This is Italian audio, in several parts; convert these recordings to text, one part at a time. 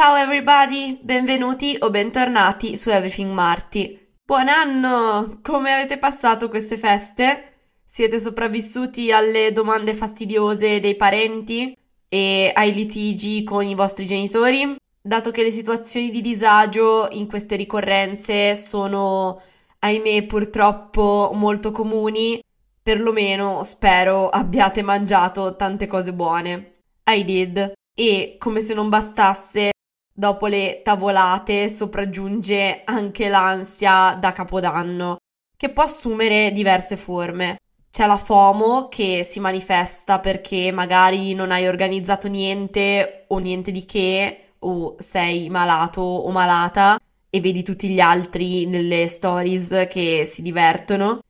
Ciao everybody, benvenuti o bentornati su Everything Marty. Buon anno! Come avete passato queste feste? Siete sopravvissuti alle domande fastidiose dei parenti e ai litigi con i vostri genitori? Dato che le situazioni di disagio in queste ricorrenze sono, ahimè, purtroppo molto comuni, perlomeno spero abbiate mangiato tante cose buone. I did. E come se non bastasse, dopo le tavolate sopraggiunge anche l'ansia da capodanno, che può assumere diverse forme. C'è la FOMO che si manifesta perché magari non hai organizzato niente o niente di che, o sei malato o malata e vedi tutti gli altri nelle stories che si divertono.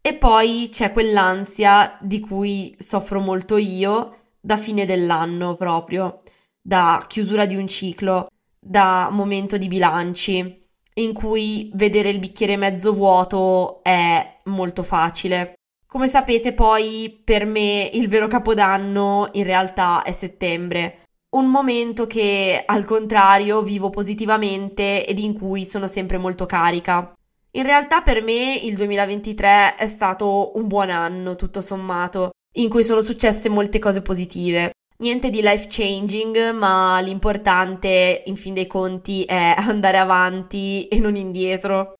E poi c'è quell'ansia di cui soffro molto io da fine dell'anno proprio, da chiusura di un ciclo, da momento di bilanci, in cui vedere il bicchiere mezzo vuoto è molto facile. Come sapete poi per me il vero capodanno in realtà è settembre, un momento che al contrario vivo positivamente ed in cui sono sempre molto carica. In realtà per me il 2023 è stato un buon anno tutto sommato, in cui sono successe molte cose positive. Niente di life changing, ma l'importante, in fin dei conti, è andare avanti e non indietro.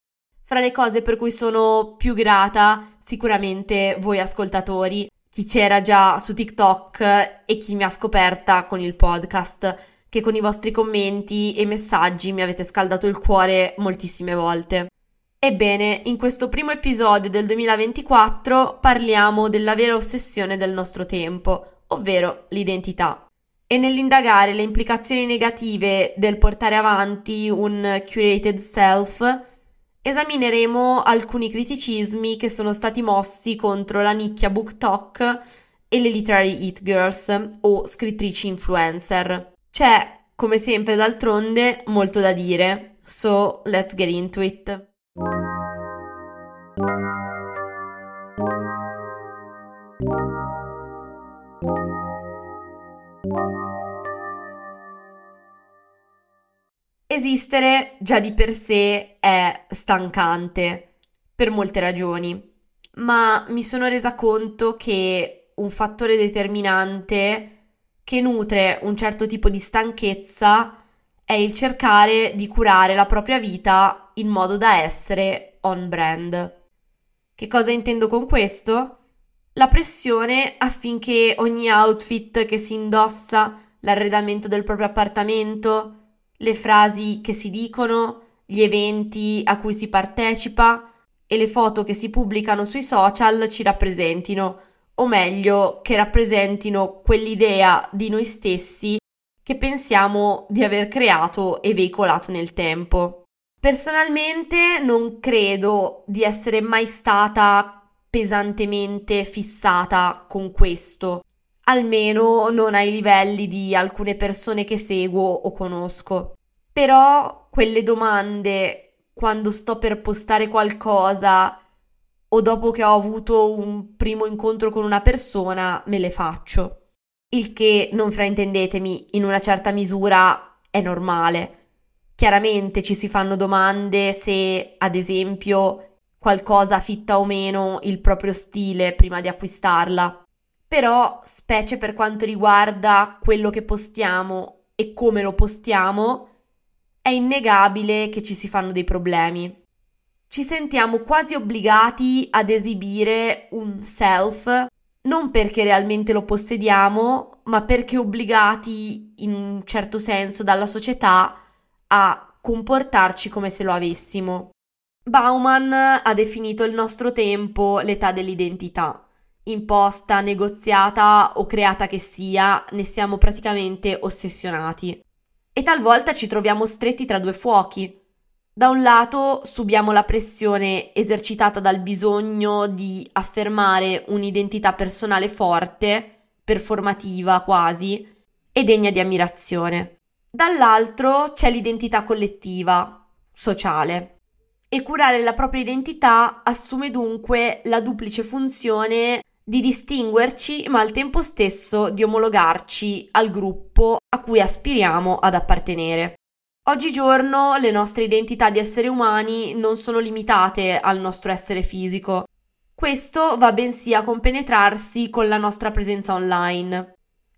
Fra le cose per cui sono più grata, sicuramente voi ascoltatori, chi c'era già su TikTok e chi mi ha scoperta con il podcast, che con i vostri commenti e messaggi mi avete scaldato il cuore moltissime volte. Ebbene, in questo primo episodio del 2024 parliamo della vera ossessione del nostro tempo, ovvero l'identità. E nell'indagare le implicazioni negative del portare avanti un curated self, esamineremo alcuni criticismi che sono stati mossi contro la nicchia BookTok e le Literary It Girls o scrittrici influencer. C'è, come sempre d'altronde, molto da dire, so let's get into it. Esistere già di per sé è stancante per molte ragioni, ma mi sono resa conto che un fattore determinante che nutre un certo tipo di stanchezza è il cercare di curare la propria vita in modo da essere on brand. Che cosa intendo con questo? La pressione affinché ogni outfit che si indossa, l'arredamento del proprio appartamento, le frasi che si dicono, gli eventi a cui si partecipa e le foto che si pubblicano sui social ci rappresentino, o meglio, che rappresentino quell'idea di noi stessi che pensiamo di aver creato e veicolato nel tempo. Personalmente non credo di essere mai stata pesantemente fissata con questo, almeno non ai livelli di alcune persone che seguo o conosco. Però quelle domande quando sto per postare qualcosa o dopo che ho avuto un primo incontro con una persona me le faccio. Il che, non fraintendetemi, in una certa misura è normale. Chiaramente ci si fanno domande se, ad esempio, qualcosa fitta o meno il proprio stile prima di acquistarla. Però, specie per quanto riguarda quello che postiamo e come lo postiamo, è innegabile che ci si fanno dei problemi. Ci sentiamo quasi obbligati ad esibire un self, non perché realmente lo possediamo, ma perché obbligati in un certo senso dalla società a comportarci come se lo avessimo. Bauman ha definito il nostro tempo l'età dell'identità imposta, negoziata o creata che sia, ne siamo praticamente ossessionati. E talvolta ci troviamo stretti tra due fuochi. Da un lato subiamo la pressione esercitata dal bisogno di affermare un'identità personale forte, performativa quasi, e degna di ammirazione. Dall'altro c'è l'identità collettiva, sociale. E curare la propria identità assume dunque la duplice funzione di distinguerci, ma al tempo stesso di omologarci al gruppo a cui aspiriamo ad appartenere. Oggigiorno le nostre identità di esseri umani non sono limitate al nostro essere fisico. Questo va bensì a compenetrarsi con la nostra presenza online.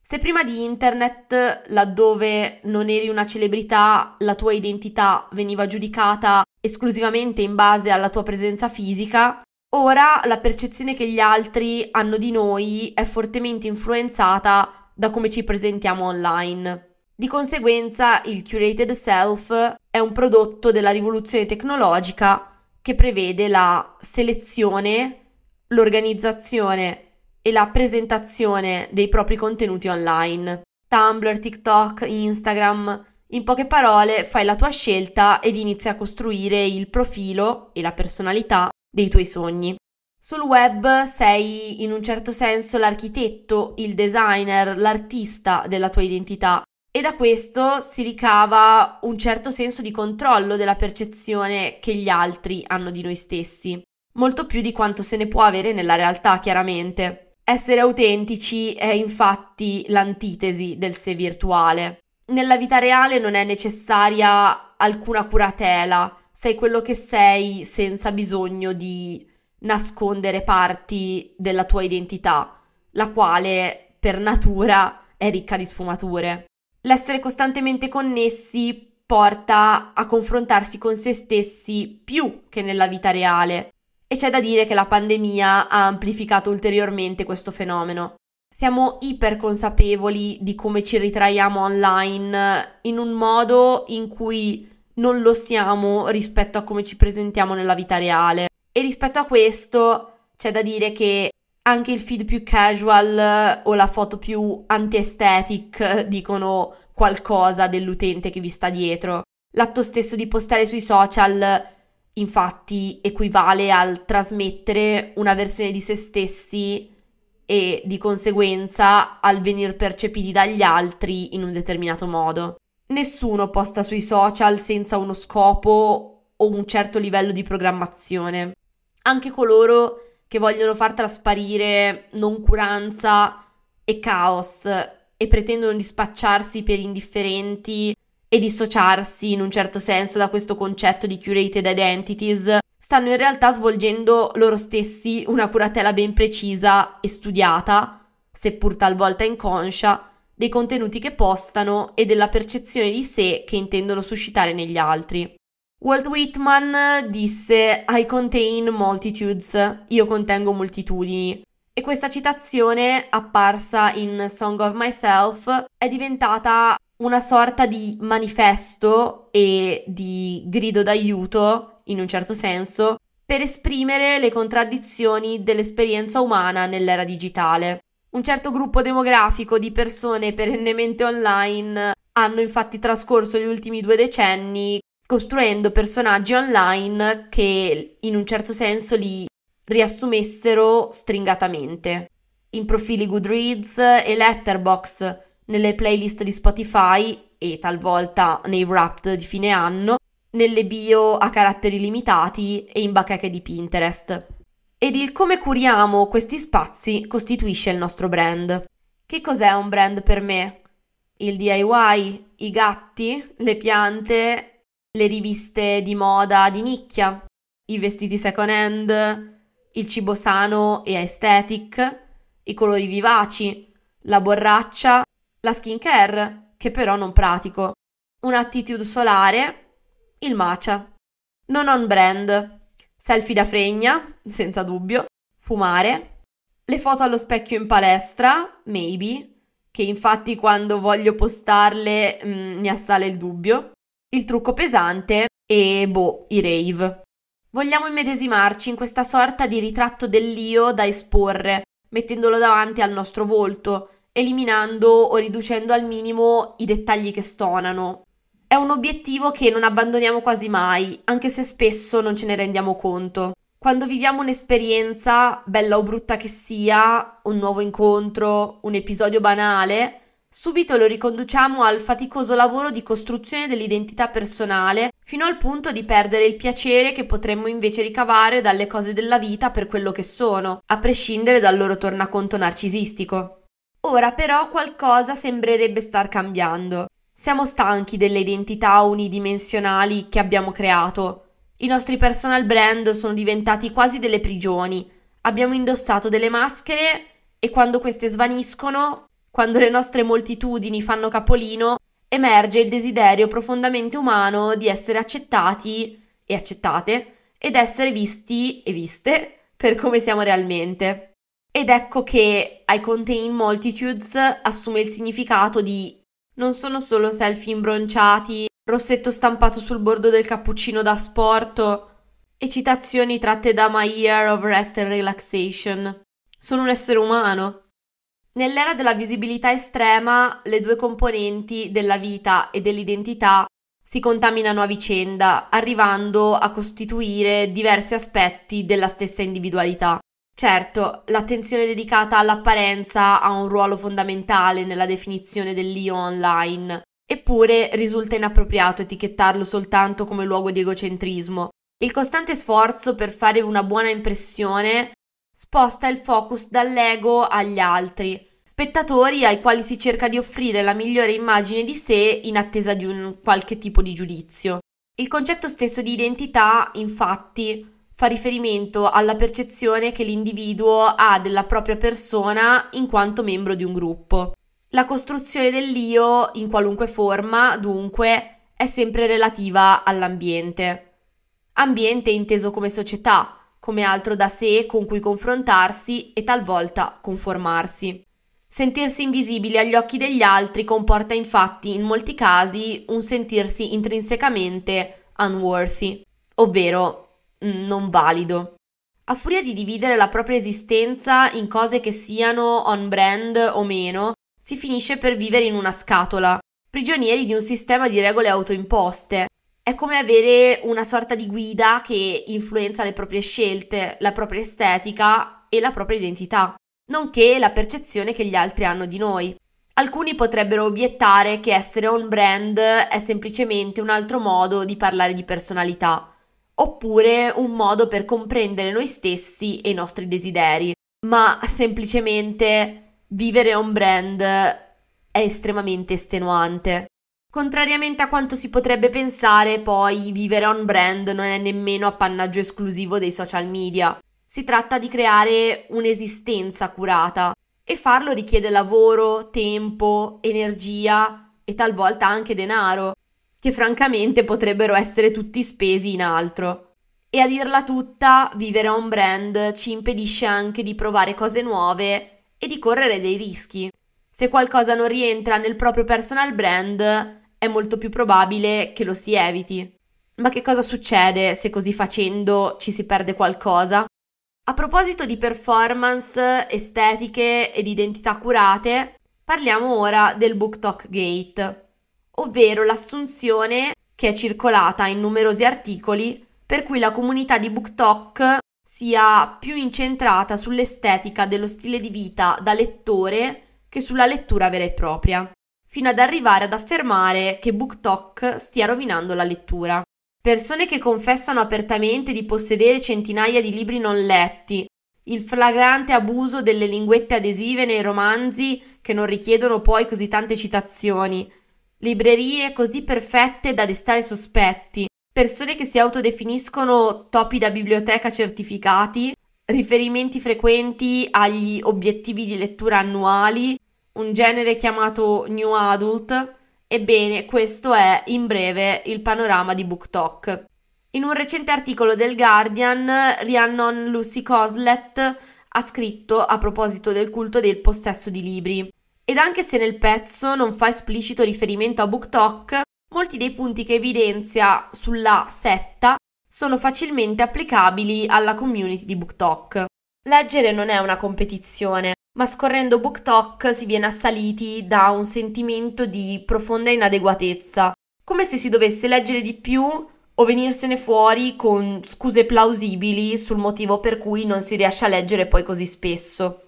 Se prima di internet, laddove non eri una celebrità, la tua identità veniva giudicata esclusivamente in base alla tua presenza fisica, ora la percezione che gli altri hanno di noi è fortemente influenzata da come ci presentiamo online. Di conseguenza il curated self è un prodotto della rivoluzione tecnologica che prevede la selezione, l'organizzazione e la presentazione dei propri contenuti online. Tumblr, TikTok, Instagram, in poche parole fai la tua scelta ed inizi a costruire il profilo e la personalità dei tuoi sogni. Sul web sei in un certo senso l'architetto, il designer, l'artista della tua identità e da questo si ricava un certo senso di controllo della percezione che gli altri hanno di noi stessi, molto più di quanto se ne può avere nella realtà, chiaramente. Essere autentici è infatti l'antitesi del sé virtuale. Nella vita reale non è necessaria alcuna curatela, sei quello che sei senza bisogno di nascondere parti della tua identità, la quale per natura è ricca di sfumature. L'essere costantemente connessi porta a confrontarsi con se stessi più che nella vita reale e c'è da dire che la pandemia ha amplificato ulteriormente questo fenomeno. Siamo iperconsapevoli di come ci ritraiamo online in un modo in cui non lo siamo rispetto a come ci presentiamo nella vita reale. E rispetto a questo c'è da dire che anche il feed più casual o la foto più anti-aesthetic dicono qualcosa dell'utente che vi sta dietro. L'atto stesso di postare sui social, infatti, equivale al trasmettere una versione di se stessi e di conseguenza al venir percepiti dagli altri in un determinato modo. Nessuno posta sui social senza uno scopo o un certo livello di programmazione. Anche coloro che vogliono far trasparire noncuranza e caos e pretendono di spacciarsi per indifferenti e dissociarsi in un certo senso da questo concetto di curated identities, stanno in realtà svolgendo loro stessi una curatela ben precisa e studiata, seppur talvolta inconscia, dei contenuti che postano e della percezione di sé che intendono suscitare negli altri. Walt Whitman disse I contain multitudes, io contengo moltitudini. E questa citazione, apparsa in Song of Myself, è diventata una sorta di manifesto e di grido d'aiuto, in un certo senso, per esprimere le contraddizioni dell'esperienza umana nell'era digitale. Un certo gruppo demografico di persone perennemente online hanno infatti trascorso gli ultimi due decenni costruendo personaggi online che in un certo senso li riassumessero stringatamente. In profili Goodreads e Letterbox, nelle playlist di Spotify e talvolta nei wrapped di fine anno, nelle bio a caratteri limitati e in bacheche di Pinterest. Ed il come curiamo questi spazi costituisce il nostro brand. Che cos'è un brand per me? Il DIY, i gatti, le piante le riviste di moda di nicchia, i vestiti second hand, il cibo sano e aesthetic, i colori vivaci, la borraccia, la skincare, che però non pratico, un'attitude solare, il matcha. Non on brand, selfie da fregna, senza dubbio, fumare, le foto allo specchio in palestra, maybe, che infatti quando voglio postarle mm, mi assale il dubbio, il trucco pesante e, boh, i rave. Vogliamo immedesimarci in questa sorta di ritratto dell'io da esporre, mettendolo davanti al nostro volto, eliminando o riducendo al minimo i dettagli che stonano. È un obiettivo che non abbandoniamo quasi mai, anche se spesso non ce ne rendiamo conto. Quando viviamo un'esperienza, bella o brutta che sia, un nuovo incontro, un episodio banale, subito lo riconduciamo al faticoso lavoro di costruzione dell'identità personale, fino al punto di perdere il piacere che potremmo invece ricavare dalle cose della vita per quello che sono, a prescindere dal loro tornaconto narcisistico. Ora però qualcosa sembrerebbe star cambiando. Siamo stanchi delle identità unidimensionali che abbiamo creato. I nostri personal brand sono diventati quasi delle prigioni. Abbiamo indossato delle maschere e quando queste svaniscono, quando le nostre moltitudini fanno capolino, emerge il desiderio profondamente umano di essere accettati e accettate ed essere visti e viste per come siamo realmente. Ed ecco che I Contain Multitudes assume il significato di non sono solo selfie imbronciati, rossetto stampato sul bordo del cappuccino da sport e citazioni tratte da My Year of Rest and Relaxation. Sono un essere umano. Nell'era della visibilità estrema, le due componenti della vita e dell'identità si contaminano a vicenda, arrivando a costituire diversi aspetti della stessa individualità. Certo, l'attenzione dedicata all'apparenza ha un ruolo fondamentale nella definizione dell'io online, eppure risulta inappropriato etichettarlo soltanto come luogo di egocentrismo. Il costante sforzo per fare una buona impressione sposta il focus dall'ego agli altri, spettatori ai quali si cerca di offrire la migliore immagine di sé in attesa di un qualche tipo di giudizio. Il concetto stesso di identità, infatti, fa riferimento alla percezione che l'individuo ha della propria persona in quanto membro di un gruppo. La costruzione dell'io, in qualunque forma, dunque, è sempre relativa all'ambiente. Ambiente inteso come società, come altro da sé con cui confrontarsi e talvolta conformarsi. Sentirsi invisibili agli occhi degli altri comporta infatti in molti casi un sentirsi intrinsecamente unworthy, ovvero non valido. A furia di dividere la propria esistenza in cose che siano on brand o meno, si finisce per vivere in una scatola, prigionieri di un sistema di regole autoimposte. È come avere una sorta di guida che influenza le proprie scelte, la propria estetica e la propria identità, nonché la percezione che gli altri hanno di noi. Alcuni potrebbero obiettare che essere on brand è semplicemente un altro modo di parlare di personalità oppure un modo per comprendere noi stessi e i nostri desideri, ma semplicemente vivere on brand è estremamente estenuante. Contrariamente a quanto si potrebbe pensare, poi vivere on brand non è nemmeno appannaggio esclusivo dei social media. Si tratta di creare un'esistenza curata e farlo richiede lavoro, tempo, energia e talvolta anche denaro, che francamente potrebbero essere tutti spesi in altro. E a dirla tutta, vivere a un brand ci impedisce anche di provare cose nuove e di correre dei rischi. Se qualcosa non rientra nel proprio personal brand, è molto più probabile che lo si eviti. Ma che cosa succede se così facendo ci si perde qualcosa? A proposito di performance, estetiche ed identità curate, parliamo ora del BookTok Gate ovvero l'assunzione che è circolata in numerosi articoli per cui la comunità di BookTok sia più incentrata sull'estetica dello stile di vita da lettore che sulla lettura vera e propria, fino ad arrivare ad affermare che BookTok stia rovinando la lettura. Persone che confessano apertamente di possedere centinaia di libri non letti, il flagrante abuso delle linguette adesive nei romanzi che non richiedono poi così tante citazioni, librerie così perfette da destare sospetti, persone che si autodefiniscono topi da biblioteca certificati, riferimenti frequenti agli obiettivi di lettura annuali, un genere chiamato New Adult. Ebbene, questo è in breve il panorama di BookTok. In un recente articolo del Guardian, Rhiannon Lucy Coslet ha scritto a proposito del culto del possesso di libri. Ed anche se nel pezzo non fa esplicito riferimento a BookTok, molti dei punti che evidenzia sulla setta sono facilmente applicabili alla community di BookTok. Leggere non è una competizione, ma scorrendo BookTok si viene assaliti da un sentimento di profonda inadeguatezza, come se si dovesse leggere di più o venirsene fuori con scuse plausibili sul motivo per cui non si riesce a leggere poi così spesso.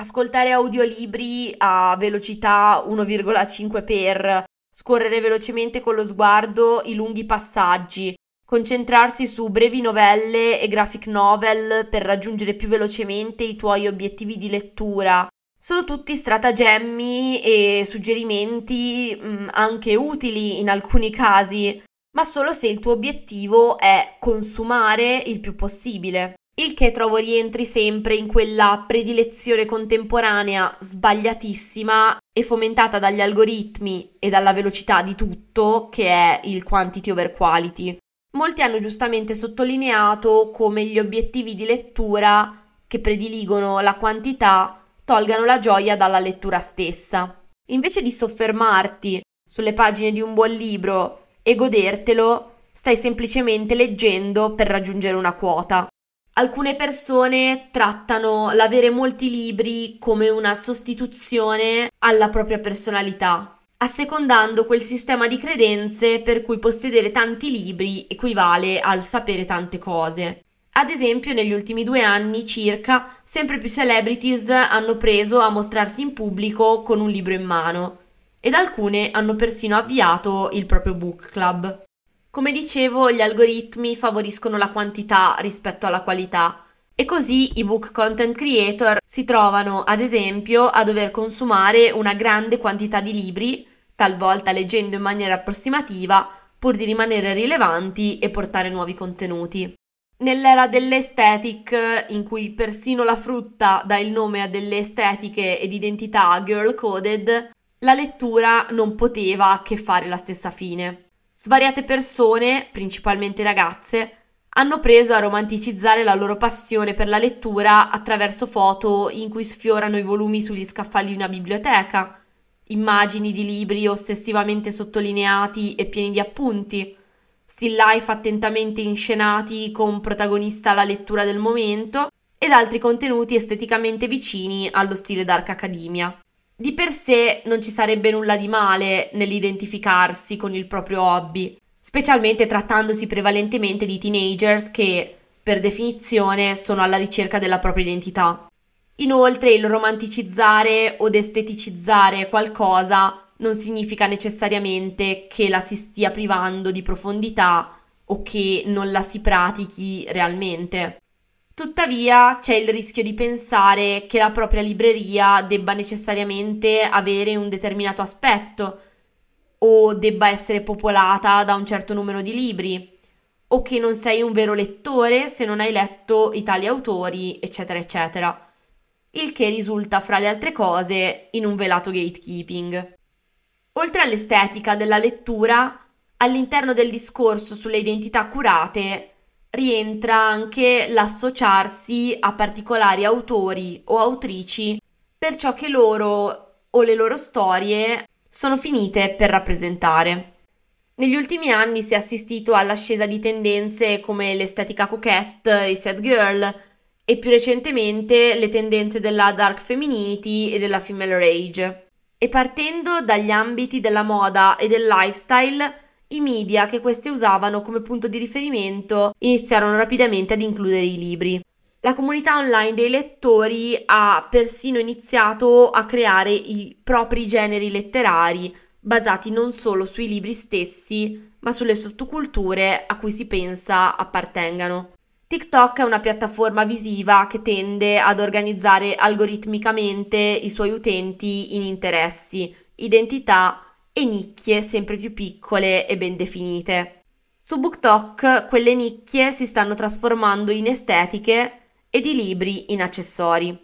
Ascoltare audiolibri a velocità 1,5x, scorrere velocemente con lo sguardo i lunghi passaggi, concentrarsi su brevi novelle e graphic novel per raggiungere più velocemente i tuoi obiettivi di lettura. Sono tutti stratagemmi e suggerimenti mh, mm, anche utili in alcuni casi, ma solo se il tuo obiettivo è consumare il più possibile il che trovo rientri sempre in quella predilezione contemporanea sbagliatissima e fomentata dagli algoritmi e dalla velocità di tutto che è il quantity over quality. Molti hanno giustamente sottolineato come gli obiettivi di lettura che prediligono la quantità tolgano la gioia dalla lettura stessa. Invece di soffermarti sulle pagine di un buon libro e godertelo, stai semplicemente leggendo per raggiungere una quota. Alcune persone trattano l'avere molti libri come una sostituzione alla propria personalità, assecondando quel sistema di credenze per cui possedere tanti libri equivale al sapere tante cose. Ad esempio, negli ultimi due anni circa, sempre più celebrities hanno preso a mostrarsi in pubblico con un libro in mano, ed alcune hanno persino avviato il proprio book club. Come dicevo, gli algoritmi favoriscono la quantità rispetto alla qualità e così i book content creator si trovano, ad esempio, a dover consumare una grande quantità di libri, talvolta leggendo in maniera approssimativa, pur di rimanere rilevanti e portare nuovi contenuti. Nell'era dell'aesthetic, in cui persino la frutta dà il nome a delle estetiche ed identità girl coded, la lettura non poteva che fare la stessa fine. Svariate persone, principalmente ragazze, hanno preso a romanticizzare la loro passione per la lettura attraverso foto in cui sfiorano i volumi sugli scaffali di una biblioteca, immagini di libri ossessivamente sottolineati e pieni di appunti, still life attentamente inscenati con protagonista la lettura del momento ed altri contenuti esteticamente vicini allo stile Dark Academia. Di per sé non ci sarebbe nulla di male nell'identificarsi con il proprio hobby, specialmente trattandosi prevalentemente di teenagers che, per definizione, sono alla ricerca della propria identità. Inoltre, il romanticizzare o esteticizzare qualcosa non significa necessariamente che la si stia privando di profondità o che non la si pratichi realmente. Tuttavia c'è il rischio di pensare che la propria libreria debba necessariamente avere un determinato aspetto o debba essere popolata da un certo numero di libri o che non sei un vero lettore se non hai letto i tali autori, eccetera, eccetera. Il che risulta, fra le altre cose, in un velato gatekeeping. Oltre all'estetica della lettura, all'interno del discorso sulle identità curate rientra anche l'associarsi a particolari autori o autrici per ciò che loro o le loro storie sono finite per rappresentare. Negli ultimi anni si è assistito all'ascesa di tendenze come l'estetica coquette, i sad girl e più recentemente le tendenze della dark femininity e della female rage. E partendo dagli ambiti della moda e del lifestyle, i media che queste usavano come punto di riferimento iniziarono rapidamente ad includere i libri. La comunità online dei lettori ha persino iniziato a creare i propri generi letterari basati non solo sui libri stessi, ma sulle sottoculture a cui si pensa appartengano. TikTok è una piattaforma visiva che tende ad organizzare algoritmicamente i suoi utenti in interessi, identità e nicchie sempre più piccole e ben definite. Su BookTok quelle nicchie si stanno trasformando in estetiche e di libri in accessori.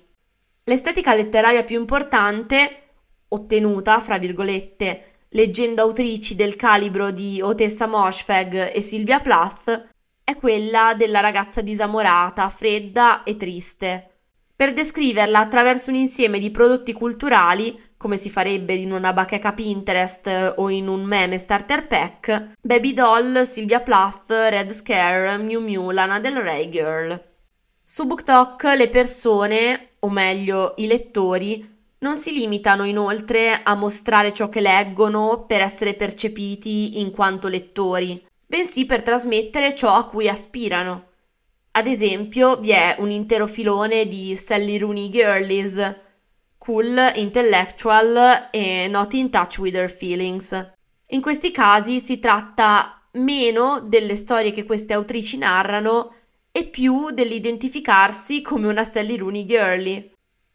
L'estetica letteraria più importante, ottenuta, fra virgolette, leggendo autrici del calibro di Otessa Moshfegh e Sylvia Plath, è quella della ragazza disamorata, fredda e triste. Per descriverla attraverso un insieme di prodotti culturali come si farebbe in una bacheca Pinterest o in un meme starter pack, Baby Doll, Sylvia Plath, Red Scare, Miu Miu, Lana Del Rey Girl. Su BookTok le persone, o meglio i lettori, non si limitano inoltre a mostrare ciò che leggono per essere percepiti in quanto lettori, bensì per trasmettere ciò a cui aspirano. Ad esempio, vi è un intero filone di Sally Rooney Girlies, cool, intellectual e not in touch with her feelings. In questi casi si tratta meno delle storie che queste autrici narrano e più dell'identificarsi come una Sally Rooney girly.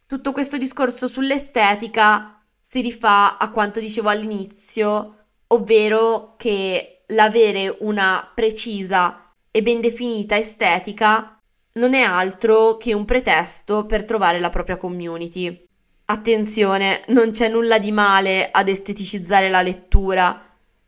Tutto questo discorso sull'estetica si rifà a quanto dicevo all'inizio, ovvero che l'avere una precisa e ben definita estetica non è altro che un pretesto per trovare la propria community. Attenzione, non c'è nulla di male ad esteticizzare la lettura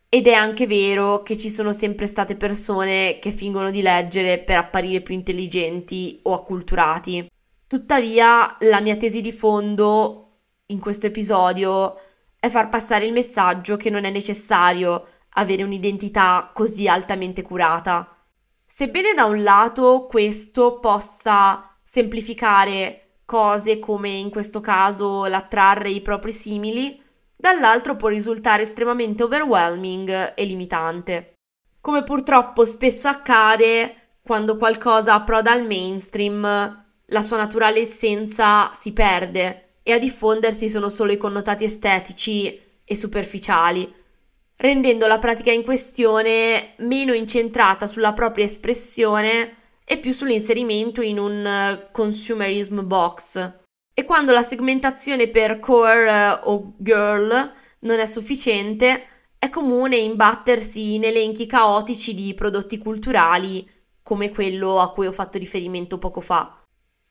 ed è anche vero che ci sono sempre state persone che fingono di leggere per apparire più intelligenti o acculturati. Tuttavia, la mia tesi di fondo in questo episodio è far passare il messaggio che non è necessario avere un'identità così altamente curata. Sebbene da un lato questo possa semplificare cose come in questo caso l'attrarre i propri simili, dall'altro può risultare estremamente overwhelming e limitante. Come purtroppo spesso accade quando qualcosa approda al mainstream, la sua naturale essenza si perde e a diffondersi sono solo i connotati estetici e superficiali rendendo la pratica in questione meno incentrata sulla propria espressione e più sull'inserimento in un eh, consumerism box. E quando la segmentazione per core eh, o girl non è sufficiente, è comune imbattersi in elenchi caotici di prodotti culturali come quello a cui ho fatto riferimento poco fa.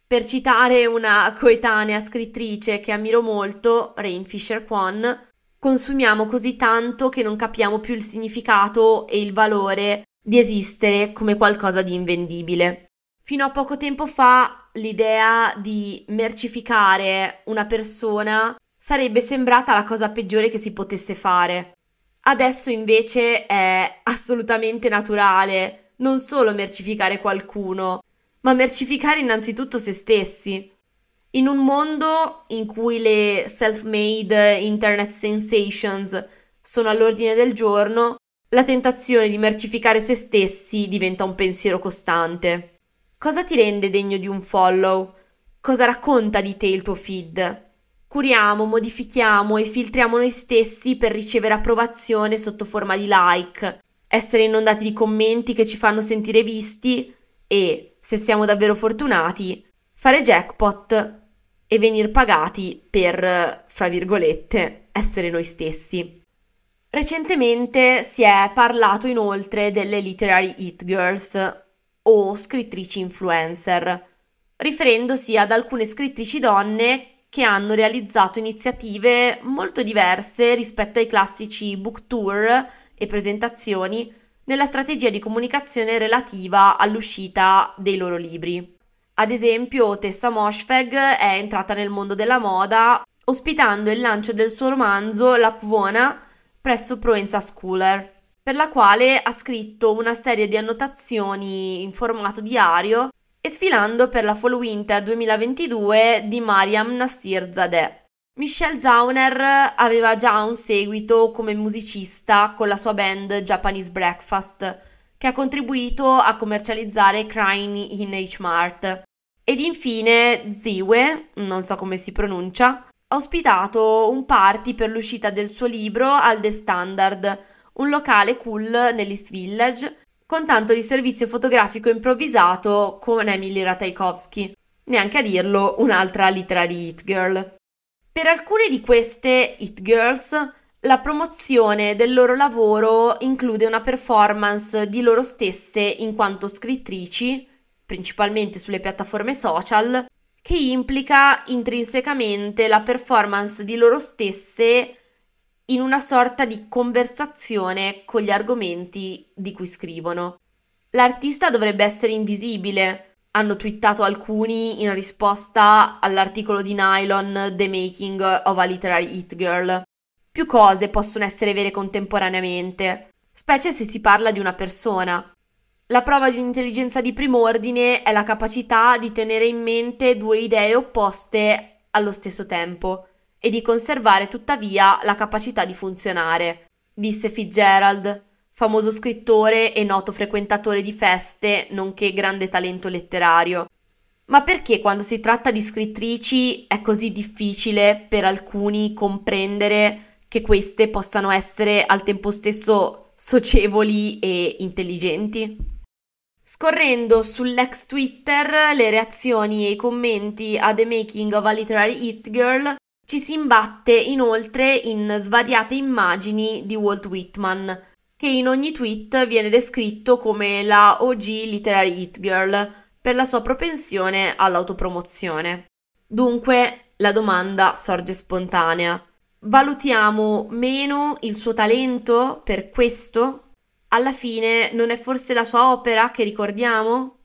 Per citare una coetanea scrittrice che ammiro molto, Rain Fisher Kwan, consumiamo così tanto che non capiamo più il significato e il valore di esistere come qualcosa di invendibile. Fino a poco tempo fa l'idea di mercificare una persona sarebbe sembrata la cosa peggiore che si potesse fare. Adesso invece è assolutamente naturale non solo mercificare qualcuno, ma mercificare innanzitutto se stessi. In un mondo in cui le self-made internet sensations sono all'ordine del giorno, la tentazione di mercificare se stessi diventa un pensiero costante. Cosa ti rende degno di un follow? Cosa racconta di te il tuo feed? Curiamo, modifichiamo e filtriamo noi stessi per ricevere approvazione sotto forma di like, essere inondati di commenti che ci fanno sentire visti e, se siamo davvero fortunati, fare jackpot e venir pagati per, fra virgolette, essere noi stessi. Recentemente si è parlato inoltre delle literary hit girls o scrittrici influencer, riferendosi ad alcune scrittrici donne che hanno realizzato iniziative molto diverse rispetto ai classici book tour e presentazioni nella strategia di comunicazione relativa all'uscita dei loro libri. Ad esempio, Tessa Moshfegh è entrata nel mondo della moda ospitando il lancio del suo romanzo La Pvona presso Proenza Schooler, per la quale ha scritto una serie di annotazioni in formato diario e sfilando per la Fall Winter 2022 di Mariam Nassir Zadeh. Michelle Zauner aveva già un seguito come musicista con la sua band Japanese Breakfast, che ha contribuito a commercializzare Crying in H-Mart, ed infine Ziwe, non so come si pronuncia, ha ospitato un party per l'uscita del suo libro al The Standard, un locale cool nell'East Village, con tanto di servizio fotografico improvvisato con Emily Ratajkowski. Neanche a dirlo, un'altra literary hit girl. Per alcune di queste hit girls, la promozione del loro lavoro include una performance di loro stesse in quanto scrittrici, principalmente sulle piattaforme social, che implica intrinsecamente la performance di loro stesse in una sorta di conversazione con gli argomenti di cui scrivono. L'artista dovrebbe essere invisibile, hanno twittato alcuni in risposta all'articolo di Nylon The Making of a Literary Hit Girl. Più cose possono essere vere contemporaneamente, specie se si parla di una persona. La prova di un'intelligenza di primo ordine è la capacità di tenere in mente due idee opposte allo stesso tempo e di conservare tuttavia la capacità di funzionare, disse Fitzgerald, famoso scrittore e noto frequentatore di feste, nonché grande talento letterario. Ma perché quando si tratta di scrittrici è così difficile per alcuni comprendere che queste possano essere al tempo stesso socievoli e intelligenti? Scorrendo sull'ex Twitter le reazioni e i commenti a The Making of a Literary Hit Girl, ci si imbatte inoltre in svariate immagini di Walt Whitman, che in ogni tweet viene descritto come la OG Literary Hit Girl per la sua propensione all'autopromozione. Dunque la domanda sorge spontanea. Valutiamo meno il suo talento per questo? Alla fine non è forse la sua opera che ricordiamo?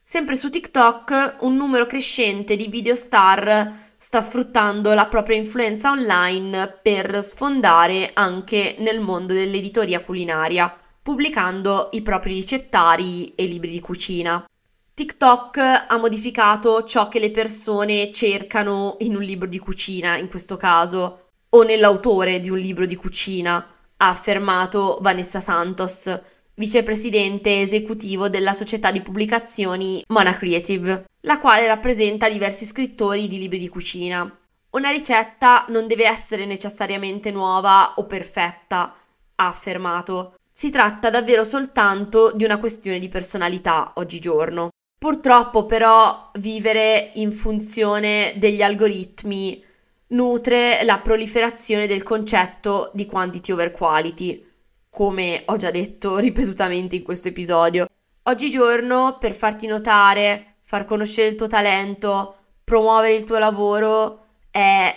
Sempre su TikTok un numero crescente di video star sta sfruttando la propria influenza online per sfondare anche nel mondo dell'editoria culinaria, pubblicando i propri ricettari e libri di cucina. TikTok ha modificato ciò che le persone cercano in un libro di cucina, in questo caso, o nell'autore di un libro di cucina, ha affermato Vanessa Santos, vicepresidente esecutivo della società di pubblicazioni Mona Creative, la quale rappresenta diversi scrittori di libri di cucina. Una ricetta non deve essere necessariamente nuova o perfetta, ha affermato. Si tratta davvero soltanto di una questione di personalità oggigiorno. Purtroppo però vivere in funzione degli algoritmi nutre la proliferazione del concetto di quantity over quality, come ho già detto ripetutamente in questo episodio. Oggigiorno per farti notare, far conoscere il tuo talento, promuovere il tuo lavoro è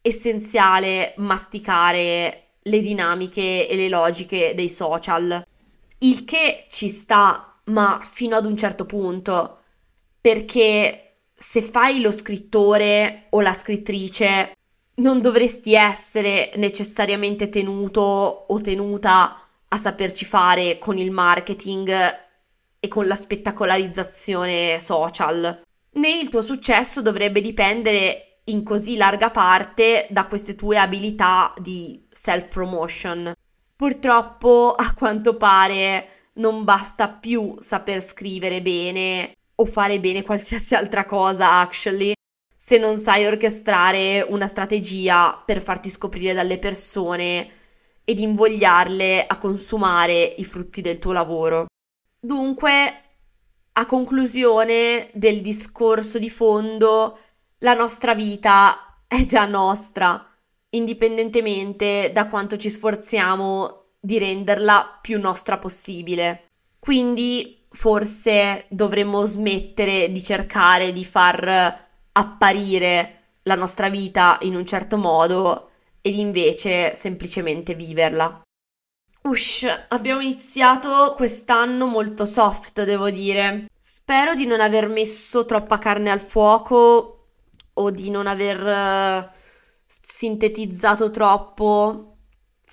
essenziale masticare le dinamiche e le logiche dei social. Il che ci sta ma fino ad un certo punto, perché se fai lo scrittore o la scrittrice non dovresti essere necessariamente tenuto o tenuta a saperci fare con il marketing e con la spettacolarizzazione social, né il tuo successo dovrebbe dipendere in così larga parte da queste tue abilità di self-promotion. Purtroppo, a quanto pare, non basta più saper scrivere bene o fare bene qualsiasi altra cosa, actually, se non sai orchestrare una strategia per farti scoprire dalle persone ed invogliarle a consumare i frutti del tuo lavoro. Dunque, a conclusione del discorso di fondo, la nostra vita è già nostra, indipendentemente da quanto ci sforziamo di renderla più nostra possibile. Quindi forse dovremmo smettere di cercare di far apparire la nostra vita in un certo modo ed invece semplicemente viverla. Ush, abbiamo iniziato quest'anno molto soft, devo dire. Spero di non aver messo troppa carne al fuoco o di non aver uh, sintetizzato troppo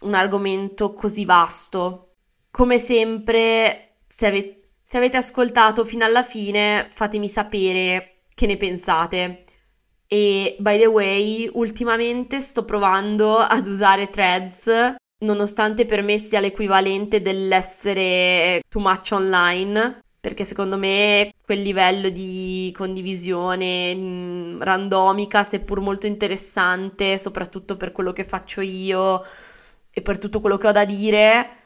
un argomento così vasto. Come sempre, se, ave- se avete ascoltato fino alla fine, fatemi sapere che ne pensate. E by the way, ultimamente sto provando ad usare threads, nonostante per me sia l'equivalente dell'essere too much online, perché secondo me quel livello di condivisione mm, randomica, seppur molto interessante, soprattutto per quello che faccio io, e per tutto quello che ho da dire,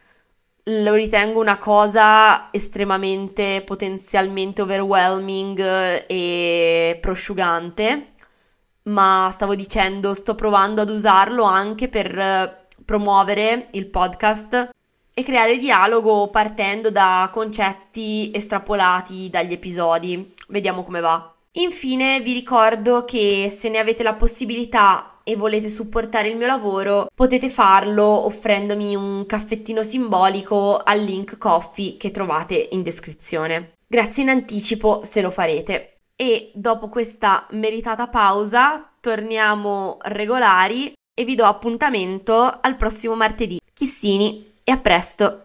lo ritengo una cosa estremamente potenzialmente overwhelming e prosciugante, ma stavo dicendo, sto provando ad usarlo anche per promuovere il podcast e creare dialogo partendo da concetti estrapolati dagli episodi. Vediamo come va. Infine vi ricordo che se ne avete la possibilità e volete supportare il mio lavoro, potete farlo offrendomi un caffettino simbolico al link coffee che trovate in descrizione. Grazie in anticipo se lo farete. E dopo questa meritata pausa torniamo regolari e vi do appuntamento al prossimo martedì. Chissini e a presto!